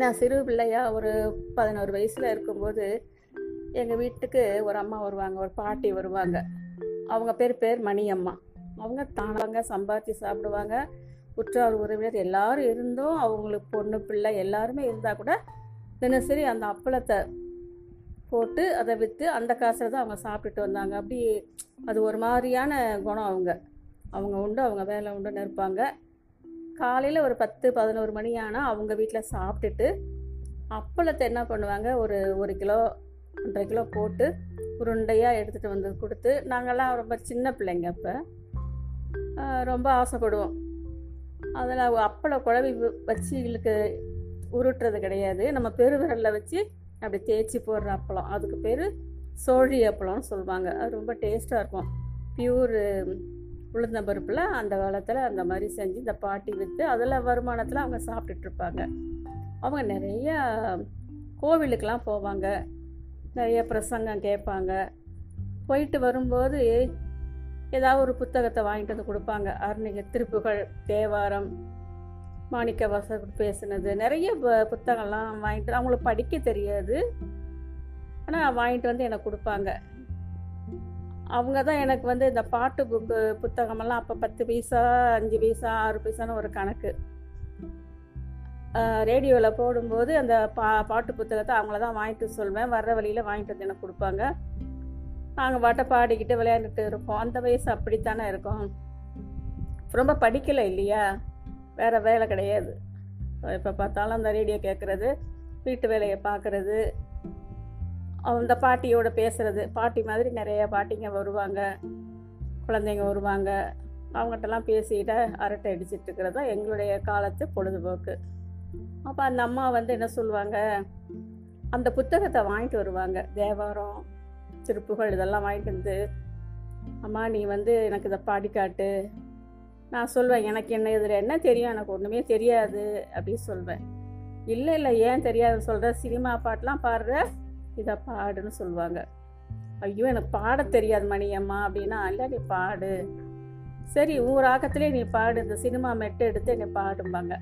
நான் சிறு பிள்ளையாக ஒரு பதினோரு வயசில் இருக்கும்போது எங்கள் வீட்டுக்கு ஒரு அம்மா வருவாங்க ஒரு பாட்டி வருவாங்க. அவங்க பேர் பேர் மணி அம்மா அவங்க தானாங்க சம்பாதிச்சு சாப்பிடுவாங்க. உற்றார் உறவினர் எல்லாரும் இருந்தும். அவங்களுக்கு பொண்ணு பிள்ளை எல்லாருமே இருந்தால் கூட தினசரி அந்த அப்பளத்தை போட்டு அதை விற்று அந்த காசில் தான் அவங்க சாப்பிட்டுட்டு வந்தாங்க. அப்படி அது ஒரு மாதிரியான குணம் அவங்க. அவங்க உண்டு அவங்க வேலை உண்டுன்னு இருப்பாங்க காலையில் ஒரு பத்து பதினோரு மணி ஆனால் அவங்க வீட்டில் சாப்பிட்டுட்டு அப்பளத்தை என்ன பண்ணுவாங்க? ஒரு ஒரு கிலோ ஒன்றரை கிலோ போட்டு உருண்டையாக எடுத்துகிட்டு வந்து கொடுத்து நாங்கள்லாம் ரொம்ப சின்ன பிள்ளைங்க அப்போ. ரொம்ப ஆசைப்படுவோம். அதில் அப்பள குழவி வச்சு இவளுக்கு உருட்டுறது கிடையாது. நம்ம பெருவிரலில் வச்சு அப்படி தேய்ச்சி போடுற அப்பளம். அதுக்கு பேர் சோழி அப்பளம்னு சொல்லுவாங்க. அது ரொம்ப டேஸ்ட்டாக இருக்கும். பியூர் உளுந்தம்பருப்பில் அந்த காலத்தில் அந்த மாதிரி செஞ்சு இந்த பாட்டி விற்று அதில் வருமானத்தில் அவங்க சாப்பிட்டுட்டு இருப்பாங்க. அவங்க நிறைய கோவிலுக்கெலாம் போவாங்க. நிறைய பிரசங்கம் கேட்பாங்க. போயிட்டு வரும்போது ஏதாவது ஒரு புத்தகத்தை வாங்கிட்டு வந்து கொடுப்பாங்க. அருணிக திருப்புகழ் தேவாரம் மாணிக்க வாசகர் பேசுனது நிறைய புத்தகம்லாம் வாங்கிட்டு அவங்களுக்கு படிக்க தெரியாது. ஆனால் வாங்கிட்டு வந்து எனக்கு கொடுப்பாங்க. அவங்க தான் எனக்கு வந்து இந்த பாட்டு புக்கு புத்தகமெல்லாம் அப்போ பத்து பைசா அஞ்சு பைசா ஆறு பைசான்னு ஒரு கணக்கு. ரேடியோவில் போடும்போது அந்த பா பாட்டு புத்தகத்தை அவங்கள தான் வாங்கிட்டு சொல்வேன். வர்ற வழியில் வாங்கிட்டு வந்து எனக்கு கொடுப்பாங்க. நாங்கள் பாட்டை பாடிக்கிட்டு விளையாண்டுட்டு இருப்போம். அந்த வயசு அப்படித்தானே இருக்கும். ரொம்ப படிக்கலை இல்லையா? வேறு வேலை கிடையாது. எப்போ பார்த்தாலும் அந்த ரேடியோ கேட்குறது வீட்டு வேலையை பார்க்குறது அந்த பாட்டியோட பேசுறது. பாட்டி மாதிரி நிறைய பாட்டிங்க வருவாங்க. குழந்தைங்க வருவாங்க. அவங்ககிட்டலாம் பேசிக்கிட்ட அரட்டை அடிச்சிட்டு இருக்கிறது தான் எங்களுடைய காலத்து பொழுதுபோக்கு. அப்போ அந்த அம்மா வந்து என்ன சொல்லுவாங்க? அந்த புத்தகத்தை வாங்கிட்டு வருவாங்க. தேவாரம் திருப்புகழ் இதெல்லாம் வாங்கிட்டு வந்து அம்மா நீ வந்து எனக்கு இதை பாடிக்காட்டு. நான் சொல்வேன் எனக்கு என்ன இதில் என்ன தெரியும்? எனக்கு ஒன்றுமே தெரியாது. அப்படின்னு சொல்வேன். இல்லை இல்லை ஏன் தெரியாதுன்னு சொல்கிற சினிமா பாட்டெலாம் பாடுற இதை பாடுன்னு சொல்லுவாங்க. ஐயோ எனக்கு பாட தெரியாது மணியம்மா அப்படின்னா இல்லை நீ பாடு. சரி ஊர் ஆக்கத்துலேயே நீ பாடு. இந்த சினிமா மெட்டு எடுத்து என்னை பாடும்பாங்க.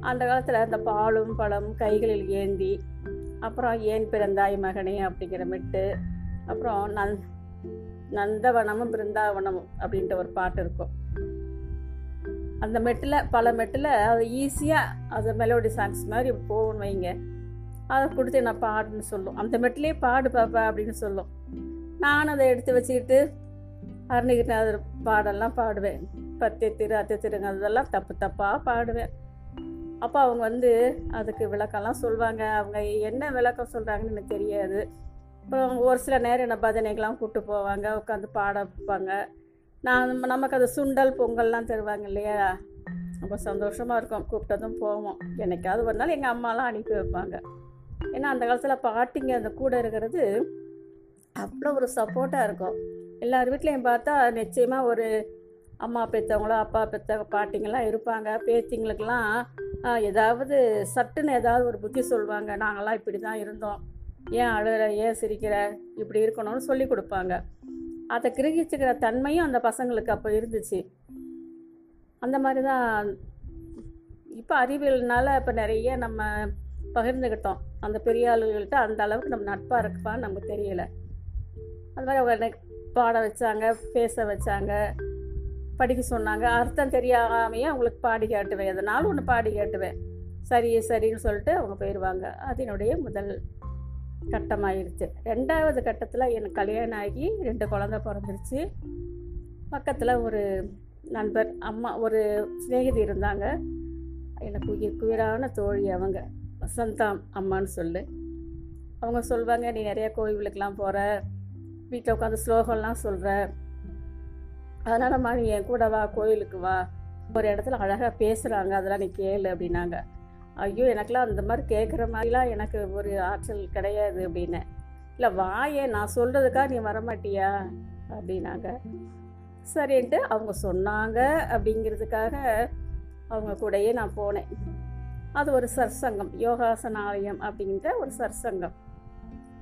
அந்த காலத்தில் அந்த பாலும் பழம் கைகளில் ஏந்தி அப்புறம் ஏன் பிறந்தாய் மகனே? அப்படிங்கிற மெட்டு அப்புறம் நந் நந்தவனமும் பிருந்தாவனமும் அப்படின்ட்டு ஒரு பாட்டு இருக்கும். அந்த மெட்டில் பல மெட்டில் அது ஈஸியாக அது மெலோடி சாங்ஸ் மாதிரி போகணும் வைங்க. அதை கொடுத்து நான் பாடுன்னு சொல்லும். அந்த மெட்டிலே பாடு பாப்பா அப்படின்னு சொல்லும். நானும் அதை எடுத்து வச்சுக்கிட்டு அருணிக்கிட்ட அது பாடெல்லாம் பாடுவேன். பத்தே திரு அத்தை திருங்க அதெல்லாம் தப்பு தப்பாக பாடுவேன். அப்போ அவங்க வந்து அதுக்கு விளக்கம்லாம் சொல்லுவாங்க அவங்க என்ன விளக்கம் சொல்கிறாங்கன்னு எனக்கு தெரியாது. அப்புறம் ஒரு சில நேரம் என்ன பஜனைக்கெலாம் கூப்பிட்டு போவாங்க உட்காந்து பாட வைப்பாங்க. நான் நமக்கு அது சுண்டல் பொங்கல்லாம் தருவாங்க இல்லையா? ரொம்ப சந்தோஷமாக இருக்கும். கூப்பிட்டதும் போவோம். என்னைக்காவது ஒரு நாள் எங்கள் அம்மாலாம் அனுப்பி வைப்பாங்க. ஏன்னா அந்த காலத்தில் பாட்டிங்க அந்த கூட இருக்கிறது அவ்வளோ ஒரு சப்போர்ட்டாக இருக்கும். எல்லார் வீட்லேயும் பார்த்தா நிச்சயமாக ஒரு அம்மா பெற்றவங்களோ அப்பா பெற்ற பாட்டிங்கெல்லாம் இருப்பாங்க. பேத்திங்களுக்கெல்லாம் ஏதாவது சட்டுன்னு ஏதாவது ஒரு புத்தி சொல்லுவாங்க நாங்களாம் இப்படி தான் இருந்தோம். ஏன் அழுகிற ஏன் சிரிக்கிற இப்படி இருக்கணும்னு சொல்லி கொடுப்பாங்க. அதை கிரகிச்சுக்கிற தன்மையும் அந்த பசங்களுக்கு அப்போ இருந்துச்சு. அந்த மாதிரி தான் இப்போ அறிவியல்னால இப்போ நிறைய நம்ம பகிர்ந்துக்கிட்டோம் அந்த பெரிய ஆளுகள்கிட்ட அந்த அளவுக்கு நம்ம நட்பாக இருக்குப்பான்னு நமக்கு தெரியல. அது மாதிரி அவங்க எனக்கு பாட வச்சாங்க பேச வச்சாங்க படிக்க சொன்னாங்க. அர்த்தம் தெரியாமையே அவங்களுக்கு பாடி காட்டுவேன். எதனாலும் ஒன்று பாடி காட்டுவேன். சரி சரின்னு சொல்லிட்டு அவங்க போயிடுவாங்க அது என்னுடைய முதல் கட்டமாயிருச்சு. ரெண்டாவது கட்டத்தில் எனக்கு கல்யாணம் ஆகி ரெண்டு குழந்தை பிறந்துருச்சு. பக்கத்தில் ஒரு நண்பர் அம்மா ஒரு சிநேகிதி இருந்தாங்க. எனக்கு உயிர் குயிரான தோழி அவங்க. வசந்தா அம்மான்னு சொல்லு. அவங்க சொல்லுவாங்க நீ நிறைய கோவிலுக்கெலாம் போகிற வீட்டில் உட்காந்து ஸ்லோகம்லாம் சொல்கிற அதனாலம்மா நீ என் கூட வா கோயிலுக்கு வா. ஒரு இடத்துல அழகாக பேசுகிறாங்க அதெல்லாம் நீ கேளு அப்படின்னாங்க. ஐயோ எனக்கெலாம் அந்த மாதிரி கேட்குற மாதிரிலாம் எனக்கு ஒரு ஆற்றல் கிடையாது அப்படின்னு. இல்லை வாயே நான் சொல்கிறதுக்காக நீ வரமாட்டியா? அப்படின்னாங்க. சரின்ட்டு அவங்க சொன்னாங்க அப்படிங்கிறதுக்காக அவங்க கூடயே நான் போனேன். அது ஒரு சற்சங்கம் யோகாசனாலயம் அப்படிங்கிற ஒரு சற்சங்கம்.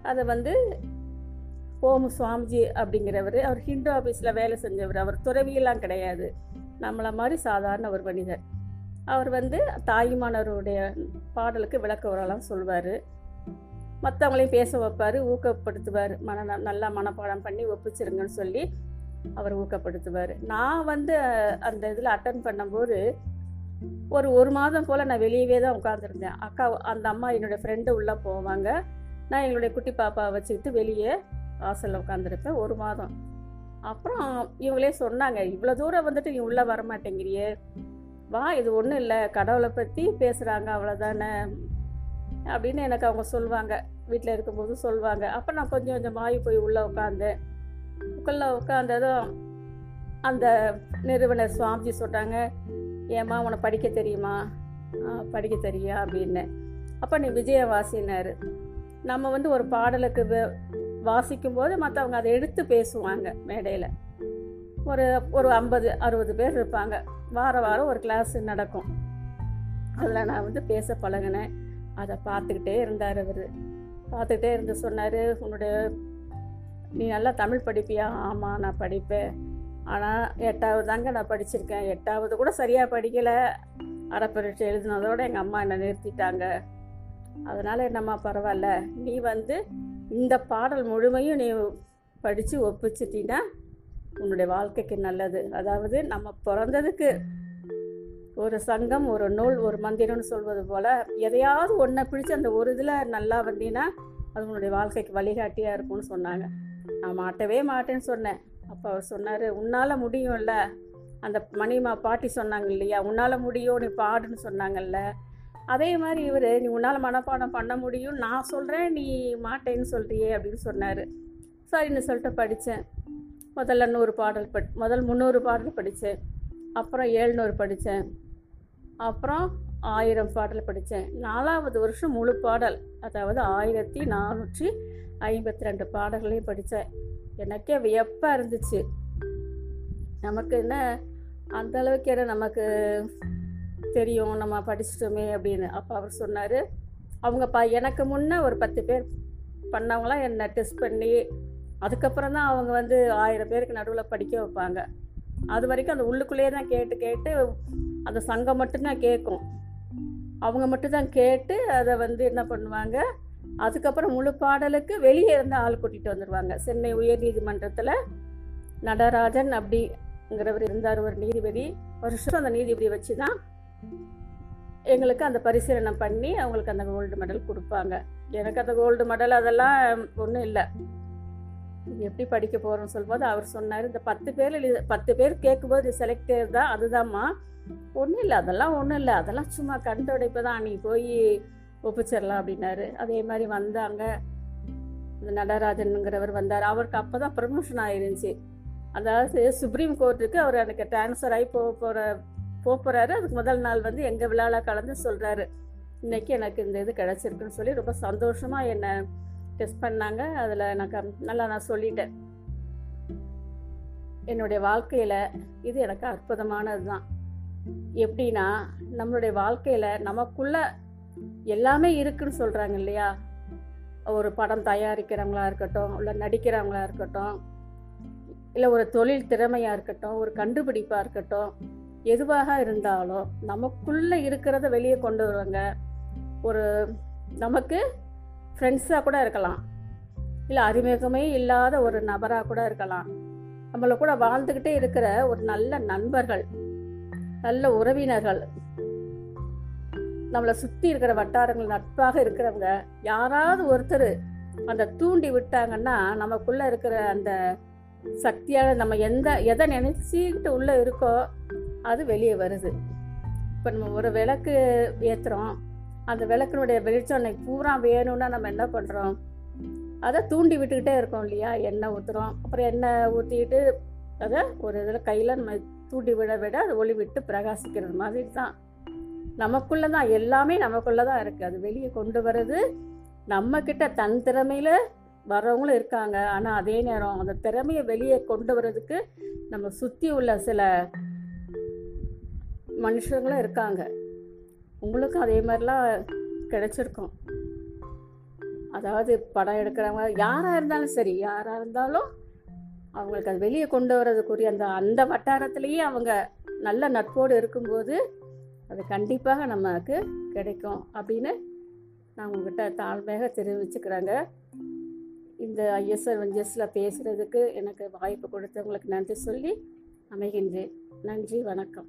அதை வந்து ஓம் சுவாமிஜி அப்படிங்கிறவர் அவர் ஹிந்து ஆஃபீஸில் வேலை செஞ்சவர். அவர் துறவியெல்லாம் கிடையாது. நம்மளை மாதிரி சாதாரண ஒரு மனிதர். அவர் வந்து தாயுமானவருடைய பாடலுக்கு விளக்க உரலாம் சொல்வார். மற்றவங்களையும் பேச வைப்பார் ஊக்கப்படுத்துவார். மன நல்லா மனப்பாடம் பண்ணி ஒப்பிச்சிருங்கன்னு சொல்லி அவர் ஊக்கப்படுத்துவார். நான் வந்து அந்த இதில் அட்டன் பண்ணும்போது ஒரு ஒரு மாதம் போல் நான் வெளியவே தான் உட்காந்துருந்தேன் அக்கா அந்த அம்மா என்னுடைய ஃப்ரெண்டு உள்ளே போவாங்க. நான் எங்களுடைய குட்டி பாப்பாவை வச்சுக்கிட்டு வெளியே வாசலில் உட்காந்துருப்பேன் ஒரு மாதம். அப்புறம் இவங்களே சொன்னாங்க இவ்வளோ தூரம் வந்துட்டு நீ உள்ளே வர மாட்டேங்கிறியே வா இது ஒன்றும் இல்லை. கடவுளை பற்றி பேசுகிறாங்க அவ்வளோதானே அப்படின்னு எனக்கு அவங்க சொல்லுவாங்க வீட்டில் இருக்கும்போது சொல்லுவாங்க அப்போ நான் கொஞ்சம் கொஞ்சம் மாறி போய் உள்ளே உட்காந்தேன் உள்ளே உட்காந்ததும் அந்த நிறுவனர் சுவாமிஜி சொல்கிறாங்க ஏம்மா உனக்கு படிக்க தெரியுமா? படிக்க தெரியா? அப்படின்னு. அப்போ நீ விஜய வாசினார் நம்ம வந்து ஒரு பாடலுக்கு வாசிக்கும்போது மற்றவங்க அதை எடுத்து பேசுவாங்க மேடையில். ஒரு ஒரு ஐம்பது அறுபது பேர் இருப்பாங்க. வார வாரம் ஒரு கிளாஸ் நடக்கும். அதில் நான் வந்து பேச பழகினேன். அதை பார்த்துக்கிட்டே இருந்தார் அவர். பார்த்துக்கிட்டே இருந்து சொன்னார் உன்னுடைய நீ நல்லா தமிழ் படிப்பியா? ஆமாம் நான் படிப்பேன். ஆனால் எட்டாவது தாங்க நான் படிச்சிருக்கேன். எட்டாவது கூட சரியாக படிக்கலை. அறப்பரீட்சை எழுதினதோடு எழுதினதோட எங்கள் அம்மா என்னை நிறுத்திட்டாங்க. அதனால் என்னம்மா பரவாயில்ல. நீ வந்து இந்த பாடல் முழுமையும் நீ படித்து ஒப்பிச்சிட்டின்னா உன்னுடைய வாழ்க்கைக்கு நல்லது. அதாவது நம்ம பிறந்ததுக்கு ஒரு சங்கம் ஒரு நூல் ஒரு மந்திரம்னு சொல்வது போல் எதையாவது ஒன்றை பிடிச்சி அந்த ஒரு இதில் நல்லா வந்தீங்கன்னா அது உன்னுடைய வாழ்க்கைக்கு வழிகாட்டியாக இருக்கும்னு சொன்னாங்க. நான் மாட்டவே மாட்டேன்னு சொன்னேன். அப்போ அவர் சொன்னார் உன்னால் முடியும்ல. அந்த மணிமா பாட்டி சொன்னாங்க இல்லையா உன்னால் முடியும் நீ பாடுன்னு சொன்னாங்கல்ல. அதே மாதிரி இவர் நீ உன்னால் மனப்பாடம் பண்ண முடியும் நான் சொல்கிறேன் நீ மாட்டேன்னு சொல்கிறியே அப்படின்னு சொன்னார். சரின்னு சொல்லிட்டு படித்தேன் முதல்ல நூறு பாடல் பட் முதல் முந்நூறு பாடல் படித்தேன் அப்புறம் ஏழ்நூறு படித்தேன் அப்புறம் ஆயிரம் பாடல் படித்தேன் நாலாவது வருஷம் முழு பாடல் அதாவது ஆயிரத்தி நானூற்றி ஐம்பத்தி ரெண்டு பாடல்களையும் படித்தேன். எனக்கே வியப்பாக இருந்துச்சு. நமக்கு என்ன? அந்த அளவுக்கு என்ன நமக்கு தெரியும் நம்ம படிச்சிட்டோமே அப்படின்னு. அப்போ அவர் சொன்னார் அவங்க ப எனக்கு முன்னே ஒரு பத்து பேர் பண்ணவங்களாம் என்னை டெஸ்ட் பண்ணி அதுக்கப்புறம் தான் அவங்க வந்து ஆயிரம் பேருக்கு நடுவில் படிக்க வைப்பாங்க. அது வரைக்கும் அந்த உள்ளுக்குள்ளேயே தான் கேட்டு கேட்டு அந்த சங்கம் மட்டும்தான் கேட்கும். அவங்க மட்டும்தான் கேட்டு அதை வந்து என்ன பண்ணுவாங்க அதுக்கப்புறம் முழு பாடலுக்கு வெளியே இருந்து ஆள் கூட்டிகிட்டு வந்துடுவாங்க சென்னை உயர்நீதிமன்றத்தில் நடராஜன் அப்படிங்கிறவர் இருந்தார் ஒரு நீதிபதி. வருஷம் அந்த நீதிபதி வச்சு தான் எங்களுக்கு அந்த பரிசீலனை பண்ணி அவங்களுக்கு அந்த கோல்டு மெடல் கொடுப்பாங்க. எனக்கு அந்த கோல்டு மெடல் அதெல்லாம் ஒன்றும் இல்லை. எப்படி படிக்க போகிறோம்னு சொல்லும்போது அவர் சொன்னார் இந்த பத்து பேர் பத்து பேர் கேட்கும்போது செலக்டர் செலக்ட் தான் அதுதாம்மா. ஒன்றும் இல்லை அதெல்லாம் ஒன்றும் இல்லை. அதெல்லாம் சும்மா கண்டுடைப்பு தான் நீ போய் ஒப்பிச்சிடலாம் அப்படின்னாரு. அதே மாதிரி வந்தாங்க. இந்த நடராஜனுங்கிறவர் வந்தார். அவருக்கு அப்போ தான் ப்ரமோஷன் ஆயிருந்துச்சு. அதாவது சுப்ரீம் கோர்ட்டுக்கு அவர் எனக்கு ட்ரான்ஸ்ஃபர் ஆகி போக போகிற போக போகிறாரு அதுக்கு முதல் நாள் வந்து எங்கள் விழாவில் கலந்து சொல்கிறாரு இன்றைக்கி எனக்கு இந்த இது கிடச்சிருக்குன்னு சொல்லி ரொம்ப சந்தோஷமாக என்னை டெஸ்ட் பண்ணாங்க. அதில் எனக்கு நல்லா நான் சொல்லிட்டேன். என்னுடைய வாழ்க்கையில் இது எனக்கு அற்புதமானது தான் எப்படின்னா நம்மளுடைய வாழ்க்கையில் நமக்குள்ளே எல்லாமே இருக்குன்னு சொல்கிறாங்க இல்லையா? ஒரு படம் தயாரிக்கிறவங்களா இருக்கட்டும் இல்லை நடிக்கிறவங்களா இருக்கட்டும் இல்லை ஒரு தொழில் திறமையாக இருக்கட்டும் ஒரு கண்டுபிடிப்பாக இருக்கட்டும் எதுவாக இருந்தாலும் நமக்குள்ளே இருக்கிறத வெளியே கொண்டு வருவாங்க. ஒரு நமக்கு ஃப்ரெண்ட்ஸாக கூட இருக்கலாம். இல்லை அறிமுகமே இல்லாத ஒரு நபராக கூட இருக்கலாம். நம்மளை கூட வாழ்ந்துக்கிட்டே இருக்கிற ஒரு நல்ல நண்பர்கள் நல்ல உறவினர்கள் நம்மளை சுற்றி இருக்கிற வட்டாரங்கள் நட்பாக இருக்கிறவங்க யாராவது ஒருத்தர் அந்த தூண்டி விட்டாங்கன்னா நமக்குள்ளே இருக்கிற அந்த சக்தியான நம்ம எந்த எதை நினச்சிக்கிட்டு உள்ளே இருக்கோ அது வெளியே வருது. இப்போ நம்ம ஒரு விளக்கு ஏற்றுறோம் அந்த விளக்கினுடைய வெளிச்சம் அன்னைக்கு பூரா வேணும்னா நம்ம என்ன பண்ணுறோம் அதை தூண்டி விட்டுக்கிட்டே இருக்கோம் இல்லையா? எண்ணெய் ஊற்றுறோம் அப்புறம் எண்ணெய் ஊற்றிக்கிட்டு அதை ஒரு இதில் கையில் நம்ம தூண்டி விட விட அது ஒளி விட்டு பிரகாசிக்கிறது மாதிரி தான். நமக்குள்ளே தான் எல்லாமே நமக்குள்ளே தான் இருக்குது அது வெளியே கொண்டு வர்றது நம்மக்கிட்ட தன் திறமையில் வர்றவங்களும் இருக்காங்க. ஆனால் அதே நேரம் அந்த திறமையை வெளியே கொண்டு வர்றதுக்கு நம்ம சுற்றி உள்ள சில மனுஷங்களும் இருக்காங்க. உங்களுக்கும் அதே மாதிரிலாம் கிடைச்சிருக்கும். அதாவது படம் எடுக்கிறவங்க யாராக இருந்தாலும் சரி யாராக இருந்தாலும் அவங்களுக்கு அது வெளியே கொண்டு வர்றதுக்குரிய அந்த அந்த வட்டாரத்திலேயே அவங்க நல்ல நட்போடு இருக்கும்போது அது கண்டிப்பாக நமக்கு கிடைக்கும் அப்படின்னு நான் உங்ககிட்ட தாழ்மையாக தெரிவிச்சுக்கிறேங்க. இந்த ஐஎஸ்ஆர் வஞ்சஸில் பேசுகிறதுக்கு எனக்கு வாய்ப்பு கொடுத்தவங்களுக்கு நன்றி சொல்லி அமைகின்றேன். நன்றி வணக்கம்.